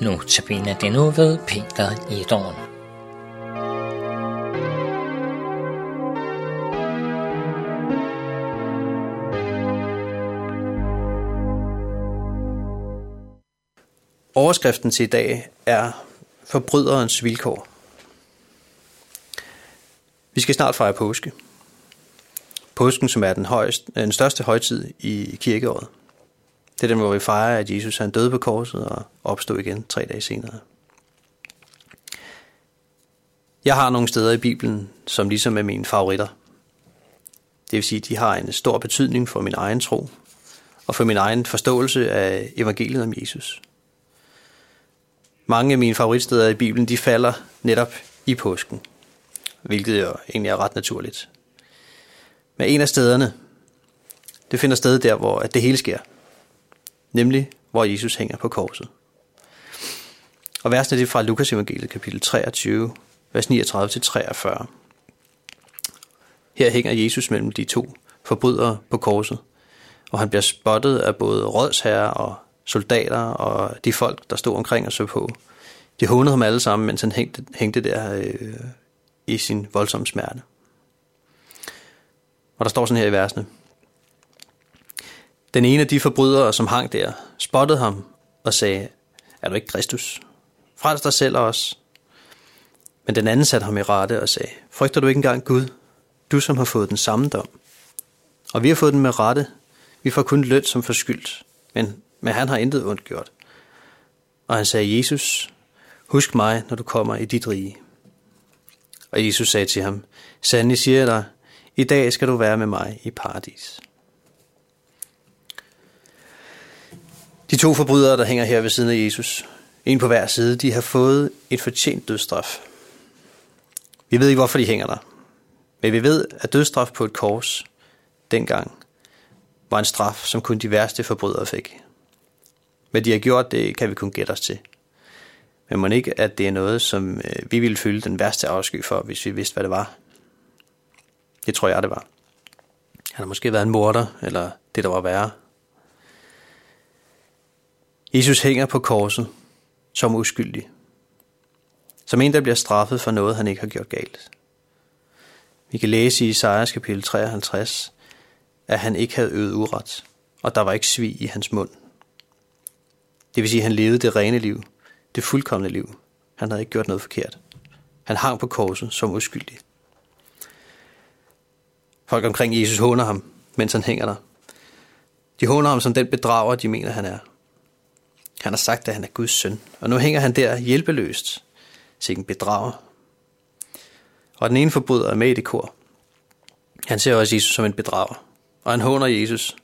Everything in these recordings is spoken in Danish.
Nu tabiner det nu ved Peter Edorn. Overskriften til i dag er Forbryderens vilkår. Vi skal snart fejre påske. Påsken, som er den, højeste, den største højtid i kirkeåret. Det er den, hvor vi fejrer, at Jesus han døde på korset og opstod igen tre dage senere. Jeg har nogle steder i Bibelen, som ligesom er mine favoritter. Det vil sige, at de har en stor betydning for min egen tro og for min egen forståelse af evangeliet om Jesus. Mange af mine favoritsteder i Bibelen, de falder netop i påsken, hvilket jo egentlig er ret naturligt. Men en af stederne, det finder sted der, hvor det hele sker – nemlig hvor Jesus hænger på korset. Og versene er fra Lukas evangeliet kapitel 23, vers 39-43. Her hænger Jesus mellem de to forbrydere på korset, og han bliver spottet af både rådsherrer og soldater og de folk, der stod omkring og så på. De hånede ham alle sammen, mens han hængte, hængte der øh, i sin voldsomme smerte. Og der står sådan her i versene. Den ene af de forbrydere, som hang der, spottede ham og sagde, er du ikke Kristus? Frels dig selv og os. Men den anden satte ham i rette og sagde, frygter du ikke engang Gud, du som har fået den samme dom? Og vi har fået den med rette. Vi får kun løn som forskyldt, men, men han har intet ondt gjort. Og han sagde, Jesus, husk mig, når du kommer i dit rige. Og Jesus sagde til ham, sandelig siger jeg dig, i dag skal du være med mig i paradis. De to forbrydere, der hænger her ved siden af Jesus, en på hver side, de har fået et fortjent dødsstraf. Vi ved ikke, hvorfor de hænger der. Men vi ved, at dødsstraf på et kors dengang var en straf, som kun de værste forbrydere fik. Hvad de har gjort, det kan vi kun gætte os til. Men må ikke, at det er noget, som øh, vi ville føle den værste afsky for, hvis vi vidste, hvad det var. Det tror jeg, det var. Han har måske været en morder, eller det, der var værre. Jesus hænger på korset som uskyldig. Som en, der bliver straffet for noget, han ikke har gjort galt. Vi kan læse i Isaias kapitel 53, at han ikke havde øvet uret, og der var ikke svig i hans mund. Det vil sige, at han levede det rene liv, det fuldkommende liv. Han havde ikke gjort noget forkert. Han hang på korset som uskyldig. Folk omkring Jesus håner ham, mens han hænger der. De håner ham som den bedrager, de mener, han er. Han har sagt, at han er Guds søn, og nu hænger han der hjælpeløst, sikken bedrager. Og den ene forbryder er med i det kor. Han ser også Jesus som en bedrager, og han håner Jesus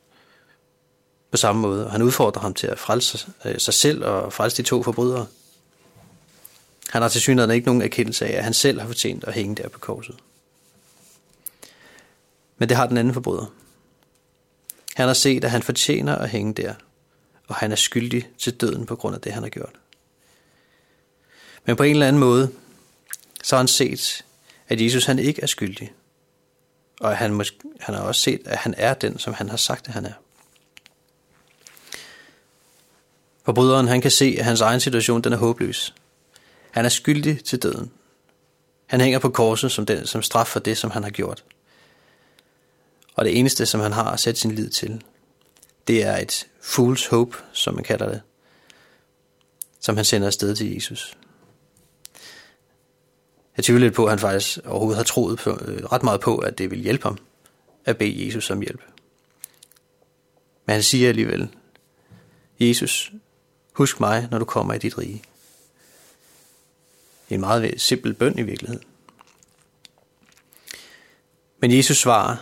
på samme måde, og han udfordrer ham til at frelse øh, sig selv og frelse de to forbrydere. Han har til synligheden ikke nogen erkendelse af, at han selv har fortjent at hænge der på korset. Men det har den anden forbryder. Han har set, at han fortjener at hænge der, og han er skyldig til døden på grund af det, han har gjort. Men på en eller anden måde, så har han set, at Jesus han ikke er skyldig. Og han, måske, han har også set, at han er den, som han har sagt, at han er. Forbryderen han kan se, at hans egen situation den er håbløs. Han er skyldig til døden. Han hænger på korset som, den, som straf for det, som han har gjort. Og det eneste, som han har at sætte sin lid til, det er et fool's hope, som man kalder det, som han sender afsted til Jesus. Jeg tvivler lidt på, at han faktisk overhovedet har troet på, øh, ret meget på, at det vil hjælpe ham at bede Jesus om hjælp. Men han siger alligevel, Jesus, husk mig, når du kommer i dit rige. Det er en meget simpel bøn i virkeligheden. Men Jesus svarer,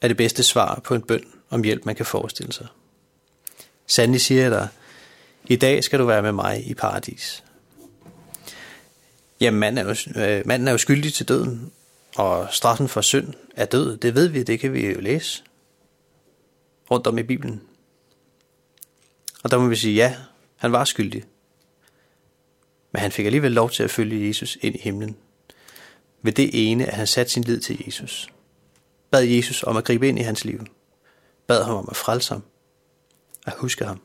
er det bedste svar på en bøn om hjælp, man kan forestille sig. Sandelig siger jeg dig, i dag skal du være med mig i paradis. Jamen, manden er, jo, øh, manden er jo skyldig til døden, og straffen for synd er død. Det ved vi, det kan vi jo læse rundt om i Bibelen. Og der må vi sige, ja, han var skyldig. Men han fik alligevel lov til at følge Jesus ind i himlen. Ved det ene, at han satte sin lid til Jesus. Bad Jesus om at gribe ind i hans liv bad ham om at frelse ham, at huske ham.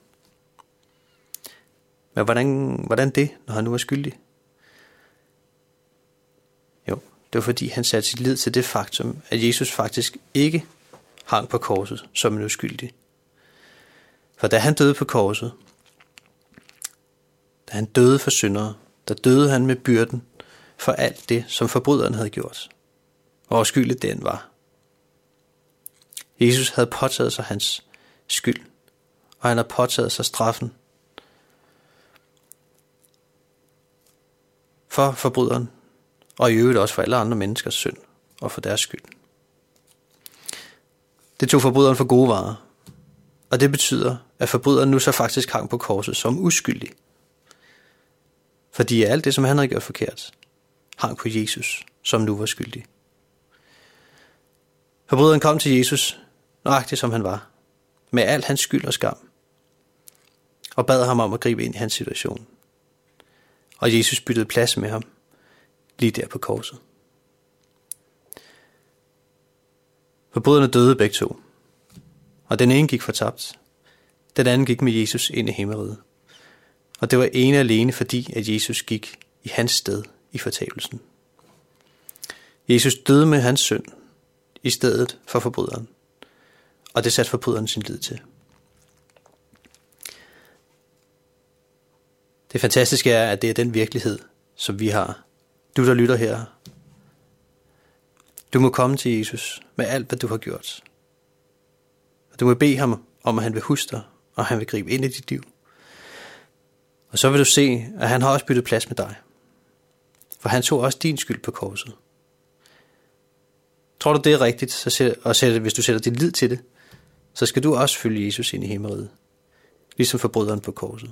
Men hvordan, hvordan det, når han nu er skyldig? Jo, det var fordi han satte sit lid til det faktum, at Jesus faktisk ikke hang på korset som en uskyldig. For da han døde på korset, da han døde for syndere, der døde han med byrden for alt det, som forbryderen havde gjort. Hvor skyldig den var. Jesus havde påtaget sig hans skyld, og han har påtaget sig straffen for forbryderen, og i øvrigt også for alle andre menneskers synd og for deres skyld. Det tog forbryderen for gode varer, og det betyder, at forbryderen nu så faktisk hang på korset som uskyldig. Fordi alt det, som han havde gjort forkert, hang på Jesus, som nu var skyldig. Forbryderen kom til Jesus, nøjagtigt som han var, med al hans skyld og skam, og bad ham om at gribe ind i hans situation. Og Jesus byttede plads med ham, lige der på korset. Forbryderne døde begge to, og den ene gik fortabt, den anden gik med Jesus ind i himmeriget. Og det var ene alene fordi, at Jesus gik i hans sted i fortabelsen. Jesus døde med hans synd i stedet for forbryderen, og det satte forbryderen sin lid til. Det fantastiske er, at det er den virkelighed, som vi har. Du, der lytter her. Du må komme til Jesus med alt, hvad du har gjort. Og Du må bede ham om, at han vil huske dig, og han vil gribe ind i dit liv. Og så vil du se, at han har også byttet plads med dig. For han tog også din skyld på korset. Tror du, det er rigtigt, så sæt, og sæt, hvis du sætter din lid til det, så skal du også følge Jesus ind i himmeriget, ligesom forbryderen på korset.